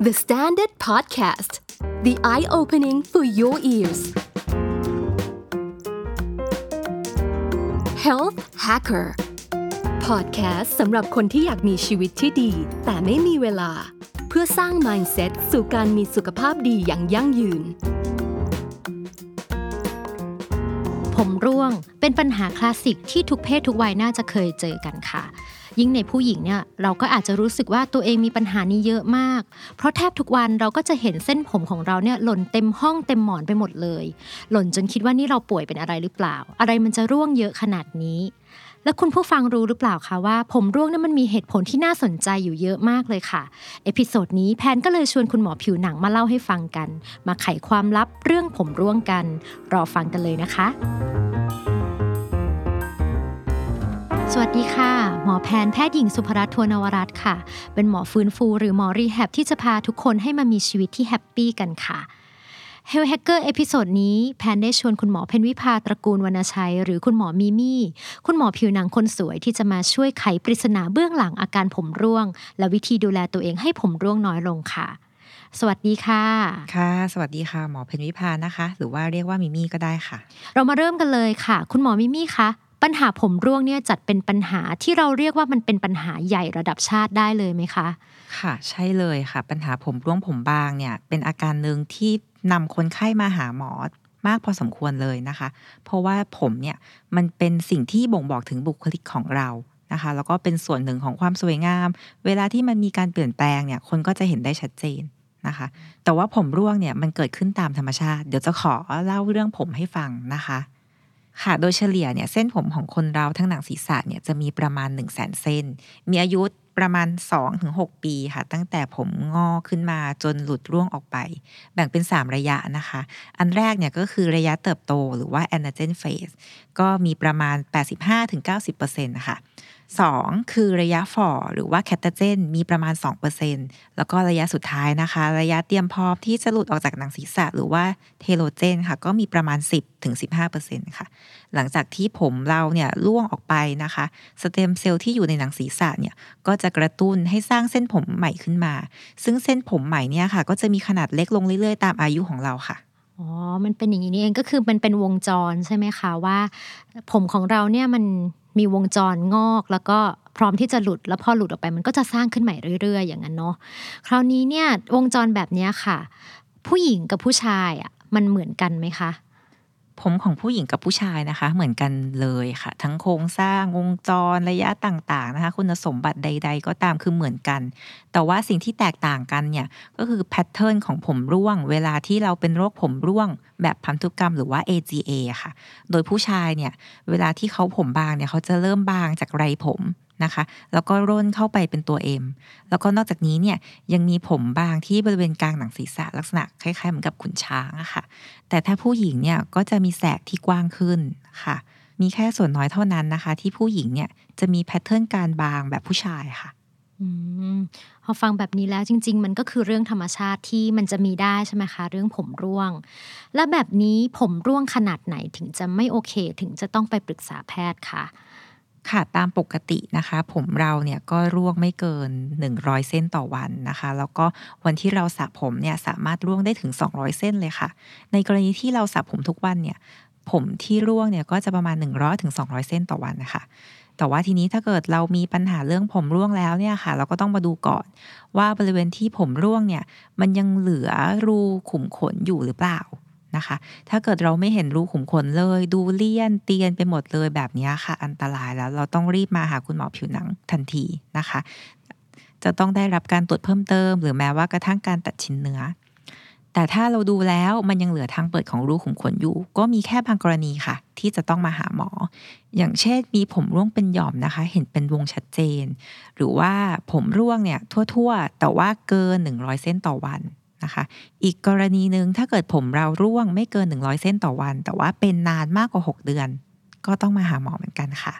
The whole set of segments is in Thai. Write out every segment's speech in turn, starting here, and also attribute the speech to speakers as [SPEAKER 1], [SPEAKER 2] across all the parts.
[SPEAKER 1] The Standard Podcast The Eye-Opening for Your Ears Health Hacker Podcast สำหรับคนที่อยากมีชีวิตที่ดี แต่ไม่มีเวลา เพื่อสร้าง mindset สู่การมีสุขภาพดีอย่างยั่งยืน
[SPEAKER 2] ผมร่วง เป็นปัญหาคลาสสิกที่ทุกเพศทุกวัยน่าจะเคยเจอกันค่ะ ยิ่งในผู้หญิงเนี่ยเราก็อาจจะรู้สึกว่าตัวเองมีปัญหานี้เยอะมาก เพราะแทบทุกวันเราก็จะเห็นเส้นผมของเราเนี่ยหล่นเต็มห้องเต็มหมอนไปหมดเลย หล่นจนคิดว่านี่เราป่วยเป็นอะไรหรือเปล่า อะไรมันจะร่วงเยอะขนาดนี้ แล้วคุณผู้ฟังรู้หรือเปล่าคะว่า ผมร่วงนั้นมันมีเหตุผลที่น่าสนใจอยู่เยอะมากเลยค่ะ episode นี้แพนก็เลยชวนคุณหมอผิวหนังมาเล่าให้ฟังกัน มาไขความลับเรื่องผมร่วงกัน รอฟังกันเลยนะคะ สวัสดีค่ะ หมอแพนแพทย์หญิงสุภรัตน์ทวนวรัตน์ค่ะ เป็นหมอฟื้นฟู หรือหมอ rehab ที่จะพาทุกคนให้มามีชีวิตที่ happy กันค่ะ h e a l t h Hacker episode นี้แพนได้ชวนคุณหมอเพนวิภาตระกูลวรรณชัย หรือคุณหมอมีมี่ คุณหมอผิวหนังคนสวยที่จะมาช่วยไขปริศนาเบื้องหลังอาการผมร่วง และวิธีดูแลตัวเองให้ผมร่วงน้อยลงค่ะ สวัสดีค่ะ
[SPEAKER 3] ค่ะ สวัสดีค่ะ หมอเพนวิพานะคะ หรือว่าเรียกว่ามิมี่ก็ได้ค่ะ
[SPEAKER 2] เรามาเริ่มกันเลยค่ะ คุณหมอมิมี่คะปัญหาผมร่วงเนี่ยจัดเป็นปัญหาที่เราเรียกว่ามันเป็นปัญหาใหญ่ระดับชาติได้เลยไหมคะ
[SPEAKER 3] ค่ะ ใช่เลยค่ะ ปัญหาผมร่วงผมบางเนี่ย เป็นอาการหนึ่งที่ นำคนไข้มาหาหมอมากพอสมควรเลยนะคะ เพราะว่าผมเนี่ยมันเป็นสิ่งที่บ่งบอกถึงบุคลิกของเรานะคะแล้วก็เป็นส่วนหนึ่งของความสวยงาม เวลาที่มันมีการเปลี่ยนแปลงเนี่ยคนก็จะเห็นได้ชัดเจนนะคะ แต่ว่าผมร่วงเนี่ยมันเกิดขึ้นตามธรรมชาติ เดี๋ยวจะขอเล่าเรื่องผมให้ฟังนะคะ ค่ะ โดยเฉลี่ยเนี่ยเส้นผมของคนเราทั้งหนังศีรษะเนี่ยจะมีประมาณ 1 0 0 0 0แสนเส้น มีอายุประมาณ 2-6 ปีค่ะ ตั้งแต่ผมงอกขึ้นมาจนหลุดร่วงออกไป แบ่งเป็น 3 ระยะนะคะ อันแรกเนี่ยก็คือระยะเติบโตหรือว่า anagen phase ก็มีประมาณ 85-90%นะคะ 2 คือระยะฝ่อหรือว่าแคตาเจนมีประมาณ 2%แล้วก็ระยะสุดท้ายนะคะ ระยะเตรียมพร้อมที่จะหลุดออกจากหนังศีรษะ หรือว่าเทโลเจนค่ะ ก็มีประมาณ 10-15%ค่ะ หลังจากที่ผมเราเนี่ยล่วงออกไปนะคะสเต็มเซลล์ที่อยู่ในหนังศีรษะเนี่ยก็จะกระตุ้นให้สร้างเส้นผมใหม่ขึ้นมา ซึ่งเส้นผมใหม่เนี่ยค่ะ ก็จะมีขนาดเล็กลงเรื่อยๆ ตามอายุของเราค่ะ
[SPEAKER 2] อ๋อ มันเป็นอย่างนี้นี่เองก็คือมันเป็นวงจรใช่ไหมคะว่า ผมของเราเนี่ยมัน มีวงจรงอกแล้วก็พร้อมที่จะหลุดแล้วพอหลุดออกไปมันก็จะสร้างขึ้นใหม่เรื่อย ๆ อย่างนั้นเนาะคราวนี้เนี่ยวงจรแบบนี้ค่ะ ผู้หญิงกับผู้ชายอะมันเหมือนกันไหมคะ
[SPEAKER 3] ผมของผู้หญิงกับผู้ชายนะคะ เหมือนกันเลยค่ะ ทั้งโครงสร้างวงจรระยะต่างๆนะคะ คุณสมบัติใด ๆ ก็ตามคือเหมือนกัน แต่ว่าสิ่งที่แตกต่างกันเนี่ยก็คือแพทเทิร์นของผมร่วง เวลาที่เราเป็นโรคผมร่วง แบบพันธุกรรมหรือว่า AGA ค่ะ โดยผู้ชายเนี่ยเวลาที่เขาผมบางเนี่ยเขาจะเริ่มบางจากไรผม นะคะ แล้วก็ร่นเข้าไปเป็นตัว M แล้วก็นอกจากนี้เนี่ยยังมีผมบางที่บริเวณกลางหนังศีรษะลักษณะคล้ายๆเหมือนกับขุนช้างอะค่ะ แต่ถ้าผู้หญิงเนี่ยก็จะมีแสกที่กว้างขึ้นค่ะ มีแค่ส่วนน้อยเท่านั้นนะคะ ที่ผู้หญิงเนี่ยจะมีแพทเทิร์นการบางแบบผู้ชายค่ะ
[SPEAKER 2] อืมพอฟังแบบนี้แล้วจริง ๆ มันก็คือเรื่องธรรมชาติที่มันจะมีได้ใช่ไหมคะ เรื่องผมร่วง และแบบนี้ผมร่วงขนาดไหนถึงจะไม่โอเค ถึงจะต้องไปปรึกษาแพทย์ค่ะ
[SPEAKER 3] ค่ะตามปกตินะคะ ผมเราเนี่ยก็ร่วงไม่เกิน 100 เส้นต่อวันนะคะ แล้วก็วันที่เราสระผมเนี่ยสามารถร่วงได้ถึง 200 เส้นเลยค่ะ ในกรณีที่เราสระผมทุกวันเนี่ยผมที่ร่วงเนี่ยก็จะประมาณ 100ถึง200 เส้นต่อวันนะคะแต่ว่าทีนี้ถ้าเกิดเรามีปัญหาเรื่องผมร่วงแล้วเนี่ยค่ะ เราก็ต้องมาดูก่อน ว่าบริเวณที่ผมร่วงเนี่ย มันยังเหลือรูขุมขนอยู่หรือเปล่า นะคะ ถ้าเกิดเราไม่เห็นรูขุมขนเลย ดูเลี่ยนเตียนไปหมดเลยแบบนี้ค่ะ อันตรายแล้วเราต้องรีบมาหาคุณหมอผิวหนังทันทีนะคะ จะต้องได้รับการตรวจเพิ่มเติม หรือแม้ว่ากระทั่งการตัดชิ้นเนื้อ แต่ถ้าเราดูแล้วมันยังเหลือทางเปิดของรูขุมขนอยู่ ก็มีแค่บางกรณีค่ะ ที่จะต้องมาหาหมอ อย่างเช่น มีผมร่วงเป็นหย่อมนะคะ เห็นเป็นวงชัดเจน หรือว่าผมร่วงเนี่ยทั่ว ๆ แต่ว่าเกิน 100 เส้นต่อวัน นะคะ อีกกรณีหนึ่งถ้าเกิดผมเราร่วงไม่เกิน 100 เส้นต่อวัน แต่ว่าเป็นนานมากกว่า 6 เดือน ก็ต้องมาหาหมอเหมือนกันค่ะ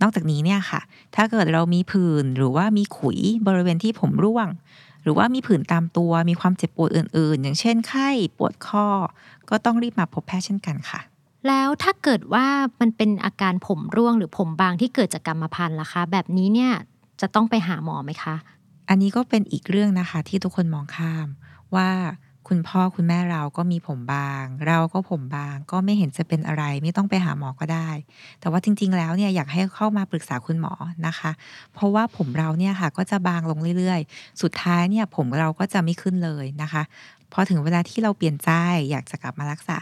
[SPEAKER 3] นอกจากนี้เนี่ยค่ะ ถ้าเกิดเรามีผื่นหรือว่ามีขุยบริเวณที่ผมร่วง หรือว่ามีผื่นตามตัวมีความเจ็บปวดอื่น ๆ อย่างเช่นไข้ปวดข้อ ก็ต้องรีบมาพบแพทย์เช่นกันค่ะ
[SPEAKER 2] แล้วถ้าเกิดว่ามันเป็นอาการผมร่วงหรือผมบางที่เกิดจากกรรมพันธุ์ล่ะคะ แบบนี้เนี่ยจะต้องไปหาหมอไหมคะ
[SPEAKER 3] ออันนี้ก็เป็นอีกเรื่องนะคะที่ทุกคนมองข้าม ว่าคุณพ่อคุณแม่เราก็มีผมบาง เราก็ผมบาง ก็ไม่เห็นจะเป็นอะไร ไม่ต้องไปหาหมอก็ได้ แต่ว่าจริง ๆ แล้วเนี่ยอยากให้เข้ามาปรึกษาคุณหมอนะคะ เพราะว่าผมเราเนี่ยค่ะก็จะบางลงเรื่อยๆ สุดท้ายเนี่ยผมเราก็จะไม่ขึ้นเลยนะคะพอถึงเวลาที่เราเปลี่ยนใจอยากจะกลับมารักษา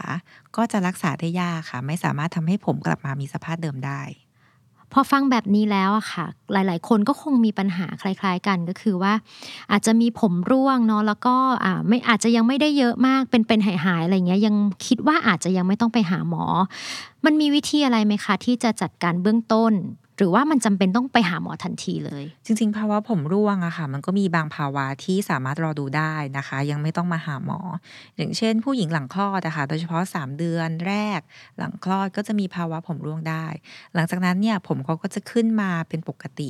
[SPEAKER 3] ก็จะรักษาได้ยากค่ะ ไม่สามารถทำให้ผมกลับมามีสภาพเดิมได้
[SPEAKER 2] พอฟังแบบนี้แล้วอะค่ะ หลาย ๆ คนก็คงมีปัญหาคล้าย ๆ กันก็คือว่า อาจจะมีผมร่วงเนาะแล้วก็อ่าไม่อาจจะยังไม่ได้เยอะมากเป็นเป็นหายๆอะไรเงี้ยยังคิดว่าอาจจะยังไม่ต้องไปหาหมอ มันมีวิธีอะไรไหมคะ ที่จะจัดการเบื้องต้น หรือว่ามันจำเป็นต้องไปหาหมอทันทีเลย
[SPEAKER 3] จริง ๆ ภาวะผมร่วงอะค่ะ มันก็มีบางภาวะที่สามารถรอดูได้นะคะ ยังไม่ต้องมาหาหมอ อย่างเช่น ผู้หญิงหลังคลอดนะคะโดยเฉพาะ 3 เดือนแรกหลังคลอดก็จะมีภาวะผมร่วงได้ หลังจากนั้นเนี่ยผมเขาก็จะขึ้นมาเป็นปกติ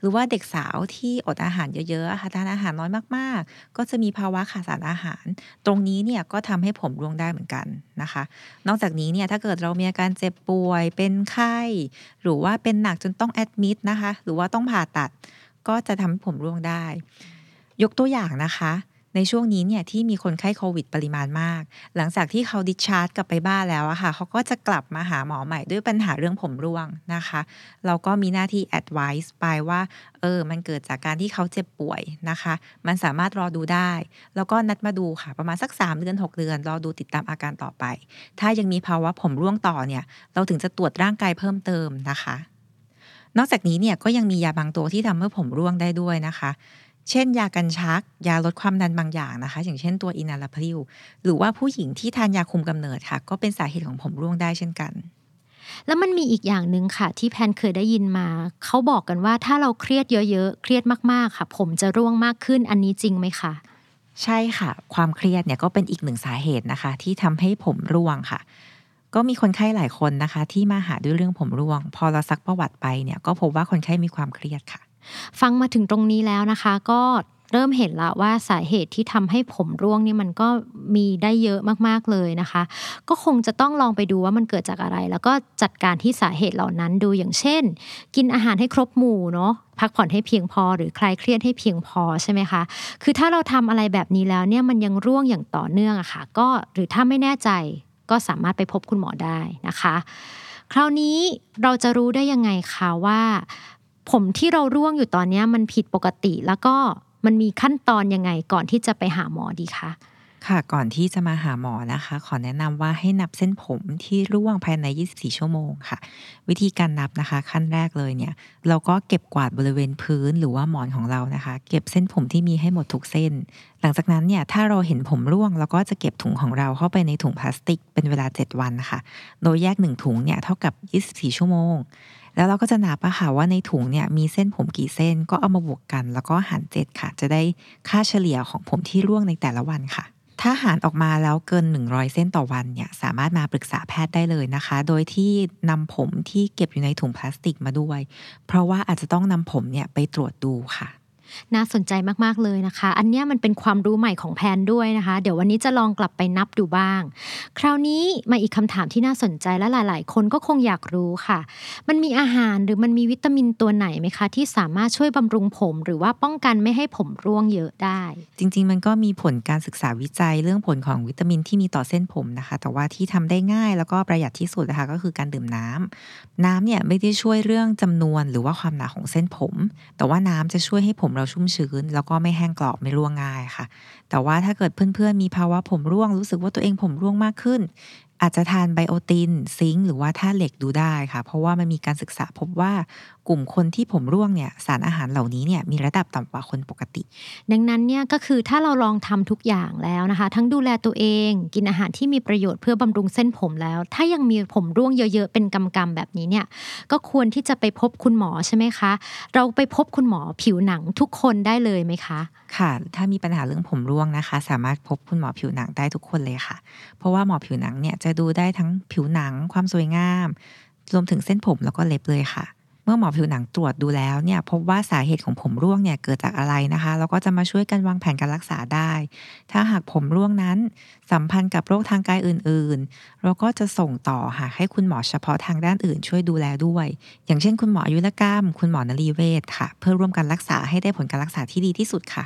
[SPEAKER 3] หรือว่าเด็กสาวที่อดอาหารเยอะๆค่ะทานอาหารน้อยมากๆ ก็จะมีภาวะขาดสารอาหาร ตรงนี้เนี่ยก็ทำให้ผมร่วงได้เหมือนกันนะคะ นอกจากนี้เนี่ยถ้าเกิดเรามีอาการเจ็บป่วย เป็นไข้ หรือว่าเป็นหนักจนต้องแอดมิดนะคะ หรือว่าต้องผ่าตัด ก็จะทำให้ผมร่วงได้ ยกตัวอย่างนะคะ ในช่วงนี้เนี่ยที่มีคนไข้โควิดปริมาณมาก หลังจากที่เขาดิชาร์จกลับไปบ้านแล้วอะค่ะเขาก็จะกลับมาหาหมอใหม่ด้วยปัญหาเรื่องผมร่วงนะคะ เราก็มีหน้าที่ advice ไปว่าเออมันเกิดจากการที่เขาเจ็บป่วยนะคะ มันสามารถรอดูได้ แล้วก็นัดมาดูค่ะ ประมาณสัก 3 เดือน 6 เดือน รอดูติดตามอาการต่อไป ถ้ายังมีภาวะผมร่วงต่อเนี่ยเราถึงจะตรวจร่างกายเพิ่มเติมนะคะนอกจากนี้เนี่ยก็ยังมียาบางตัวที่ทำให้ผมร่วงได้ด้วยนะคะ เช่น ยากันชัก ยาลดความดันบางอย่างนะคะ อย่างเช่นตัวอินาลาพริวหรือว่าผู้หญิงที่ทานยาคุมกำเนิดค่ะ ก็เป็นสาเหตุของผมร่วงได้เช่นกัน
[SPEAKER 2] แล้วมันมีอีกอย่างหนึ่งค่ะ ที่แพนเคยได้ยินมา เขาบอกกันว่าถ้าเราเครียดเยอะๆ เครียดมากๆค่ะ ผมจะร่วงมากขึ้นอันนี้จริงไหมคะ
[SPEAKER 3] ใช่ค่ะ ความเครียดเนี่ยก็เป็นอีกหนึ่งสาเหตุนะคะ ที่ทำให้ผมร่วงค่ะ ก็มีคนไข้หลายคนนะคะ ที่มาหาด้วยเรื่องผมร่วง พอเราซักประวัติไปเนี่ยก็พบว่าคนไข้มีความเครียดค่ะ
[SPEAKER 2] ฟังมาถึงตรงนี้แล้วนะคะ ก็เริ่มเห็นละว่าสาเหตุที่ทำให้ผมร่วงนี่มันก็มีได้เยอะมาก ๆ เลยนะคะ ก็คงจะต้องลองไปดูว่ามันเกิดจากอะไร แล้วก็จัดการที่สาเหตุเหล่านั้นดูอย่างเช่น กินอาหารให้ครบหมู่เนาะพักผ่อนให้เพียงพอ หรือคลายเครียดให้เพียงพอใช่ไหมคะ คือถ้าเราทำอะไรแบบนี้แล้วเนี่ยมันยังร่วงอย่างต่อเนื่องอะค่ะ ก็หรือถ้าไม่แน่ใจก็สามารถไปพบคุณหมอได้นะคะ คราวนี้เราจะรู้ได้ยังไงคะว่า ผมที่เราร่วงอยู่ตอนนี้มันผิดปกติ แล้วก็มันมีขั้นตอนยังไงก่อนที่จะไปหาหมอดีคะ
[SPEAKER 3] ค่ะก่อนที่จะมาหาหมอนะคะ ขอแนะนำว่าให้นับเส้นผมที่ร่วงภายใน 24 ชั่วโมงค่ะ วิธีการนับนะคะ ขั้นแรกเลยเนี่ย เราก็เก็บกวาดบริเวณพื้นหรือว่าหมอนของเรานะคะ เก็บเส้นผมที่มีให้หมดทุกเส้น หลังจากนั้นเนี่ยถ้าเราเห็นผมร่วงเราก็จะเก็บถุงของเราเข้าไปในถุงพลาสติกเป็นเวลา 7 วันนะคะโดยแยก1ถุงเนี่ยเท่ากับ 24 ชั่วโมง แล้วเราก็จะนับอะค่ะว่าในถุงเนี่ยมีเส้นผมกี่เส้นก็เอามาบวกกัน แล้วก็หารเจ็ดค่ะ จะได้ค่าเฉลี่ยของผมที่ร่วงในแต่ละวันค่ะ ถ้าหารออกมาแล้วเกิน 100 เส้นต่อวันเนี่ยสามารถมาปรึกษาแพทย์ได้เลยนะคะ โดยที่นำผมที่เก็บอยู่ในถุงพลาสติกมาด้วย เพราะว่าอาจจะต้องนำผมเนี่ยไปตรวจดูค่ะ
[SPEAKER 2] น่าสนใจมากๆเลยนะคะ อันนี้มันเป็นความรู้ใหม่ของแพนด้วยนะคะ เดี๋ยววันนี้จะลองกลับไปนับดูบ้าง คราวนี้มาอีกคำถามที่น่าสนใจและหลาย ๆ คนก็คงอยากรู้ค่ะ มันมีอาหารหรือมันมีวิตามินตัวไหนไหมคะ ที่สามารถช่วยบำรุงผม หรือว่าป้องกันไม่ให้ผมร่วงเยอะได้
[SPEAKER 3] จริง ๆ มันก็มีผลการศึกษาวิจัยเรื่องผลของวิตามินที่มีต่อเส้นผมนะคะ แต่ว่าที่ทำได้ง่ายแล้วก็ประหยัดที่สุดนะคะก็คือการดื่มน้ำน้ำเนี่ยไม่ได้ช่วยเรื่องจำนวนหรือว่าความหนาของเส้นผม แต่ว่าน้ำจะช่วยให้ผมเราชุ่มชื้น แล้วก็ไม่แห้งกรอบไม่ร่วงง่ายค่ะ แต่ว่าถ้าเกิดเพื่อนๆมีภาวะผมร่วงรู้สึกว่าตัวเองผมร่วงมากขึ้น อาจจะทานไบโอตินซิงค์หรือว่าธาตุเหล็กดูได้ค่ะ เพราะว่ามันมีการศึกษาพบว่ากลุ่มคนที่ผมร่วงเนี่ยสารอาหารเหล่านี้เนี่ยมีระดับต่ำกว่าคนปกติ
[SPEAKER 2] ดังนั้นเนี่ยก็คือถ้าเราลองทำทุกอย่างแล้วนะคะ ทั้งดูแลตัวเอง กินอาหารที่มีประโยชน์เพื่อบำรุงเส้นผมแล้ว ถ้ายังมีผมร่วงเยอะๆเป็นกำๆแบบนี้เนี่ยก็ควรที่จะไปพบคุณหมอใช่ไหมคะ เราไปพบคุณหมอผิวหนังทุกคนได้เลยไหมคะ
[SPEAKER 3] ค่ะ ถ้ามีปัญหาเรื่องผมร่วงนะคะ สามารถพบคุณหมอผิวหนังได้ทุกคนเลยค่ะ เพราะว่าหมอผิวหนังเนี่ยจะดูได้ทั้งผิวหนังความสวยงาม รวมถึงเส้นผมแล้วก็เล็บเลยค่ะ เมื่อหมอผิวหนังตรวจดูแล้วเนี่ยพบว่าสาเหตุของผมร่วงเนี่ยเกิดจากอะไรนะคะแล้วก็จะมาช่วยกันวางแผนการรักษาได้ ถ้าหากผมร่วงนั้น สัมพันธ์กับโรคทางกายอื่นๆ เราก็จะส่งต่อหาให้คุณหมอเฉพาะทางด้านอื่น ช่วยดูแลด้วย อย่างเช่น คุณหมออายุรกรรม คุณหมอนรีเวชค่ะ เพื่อร่วมกันรักษาให้ได้ผลการรักษาที่ดีที่สุดค่ะ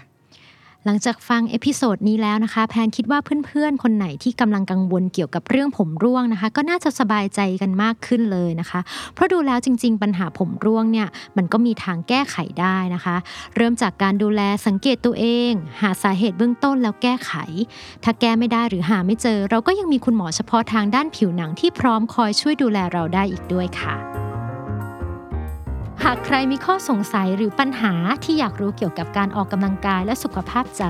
[SPEAKER 2] หลังจากฟัง episode นี้แล้วนะคะ แพนคิดว่าเพื่อนๆ คนไหนที่กำลังกังวลเกี่ยวกับเรื่องผมร่วงนะคะ ก็น่าจะสบายใจกันมากขึ้นเลยนะคะ เพราะดูแล้วจริง ๆ ปัญหาผมร่วงเนี่ยมันก็มีทางแก้ไขได้นะคะ เริ่มจากการดูแลสังเกตตัวเอง หาสาเหตุเบื้องต้นแล้วแก้ไข ถ้าแก้ไม่ได้หรือหาไม่เจอ เราก็ยังมีคุณหมอเฉพาะทางด้านผิวหนังที่พร้อมคอยช่วยดูแลเราได้อีกด้วยค่ะ หากใครมีข้อสงสัยหรือปัญหาที่อยากรู้เกี่ยวกับการออกกำลังกายและสุขภาพใจ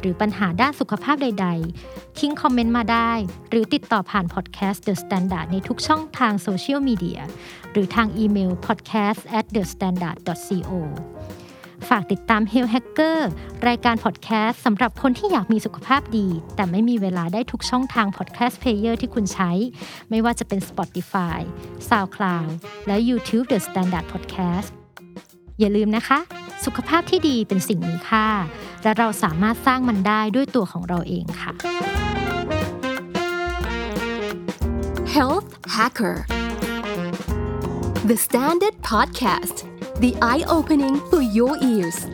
[SPEAKER 2] หรือปัญหาด้านสุขภาพใด ๆ ทิ้งคอมเมนต์มาได้ หรือติดต่อผ่านพอดแคสต์ The Standard ในทุกช่องทางโซเชียลมีเดียหรือทางอีเมล podcast at the standard co ฝากติดตาม Health Hacker รายการพอดแคสต์สำหรับคนที่อยากมีสุขภาพดี แต่ไม่มีเวลาได้ทุกช่องทาง podcast player ที่คุณใช้ ไม่ว่าจะเป็น Spotify, SoundCloud และ YouTube The Standard Podcast อย่าลืมนะคะ สุขภาพที่ดีเป็นสิ่งมีค่า และเราสามารถสร้างมันได้ด้วยตัวของเราเองค่ะ
[SPEAKER 1] Health Hacker The Standard Podcast The Eye Opening for Your Ears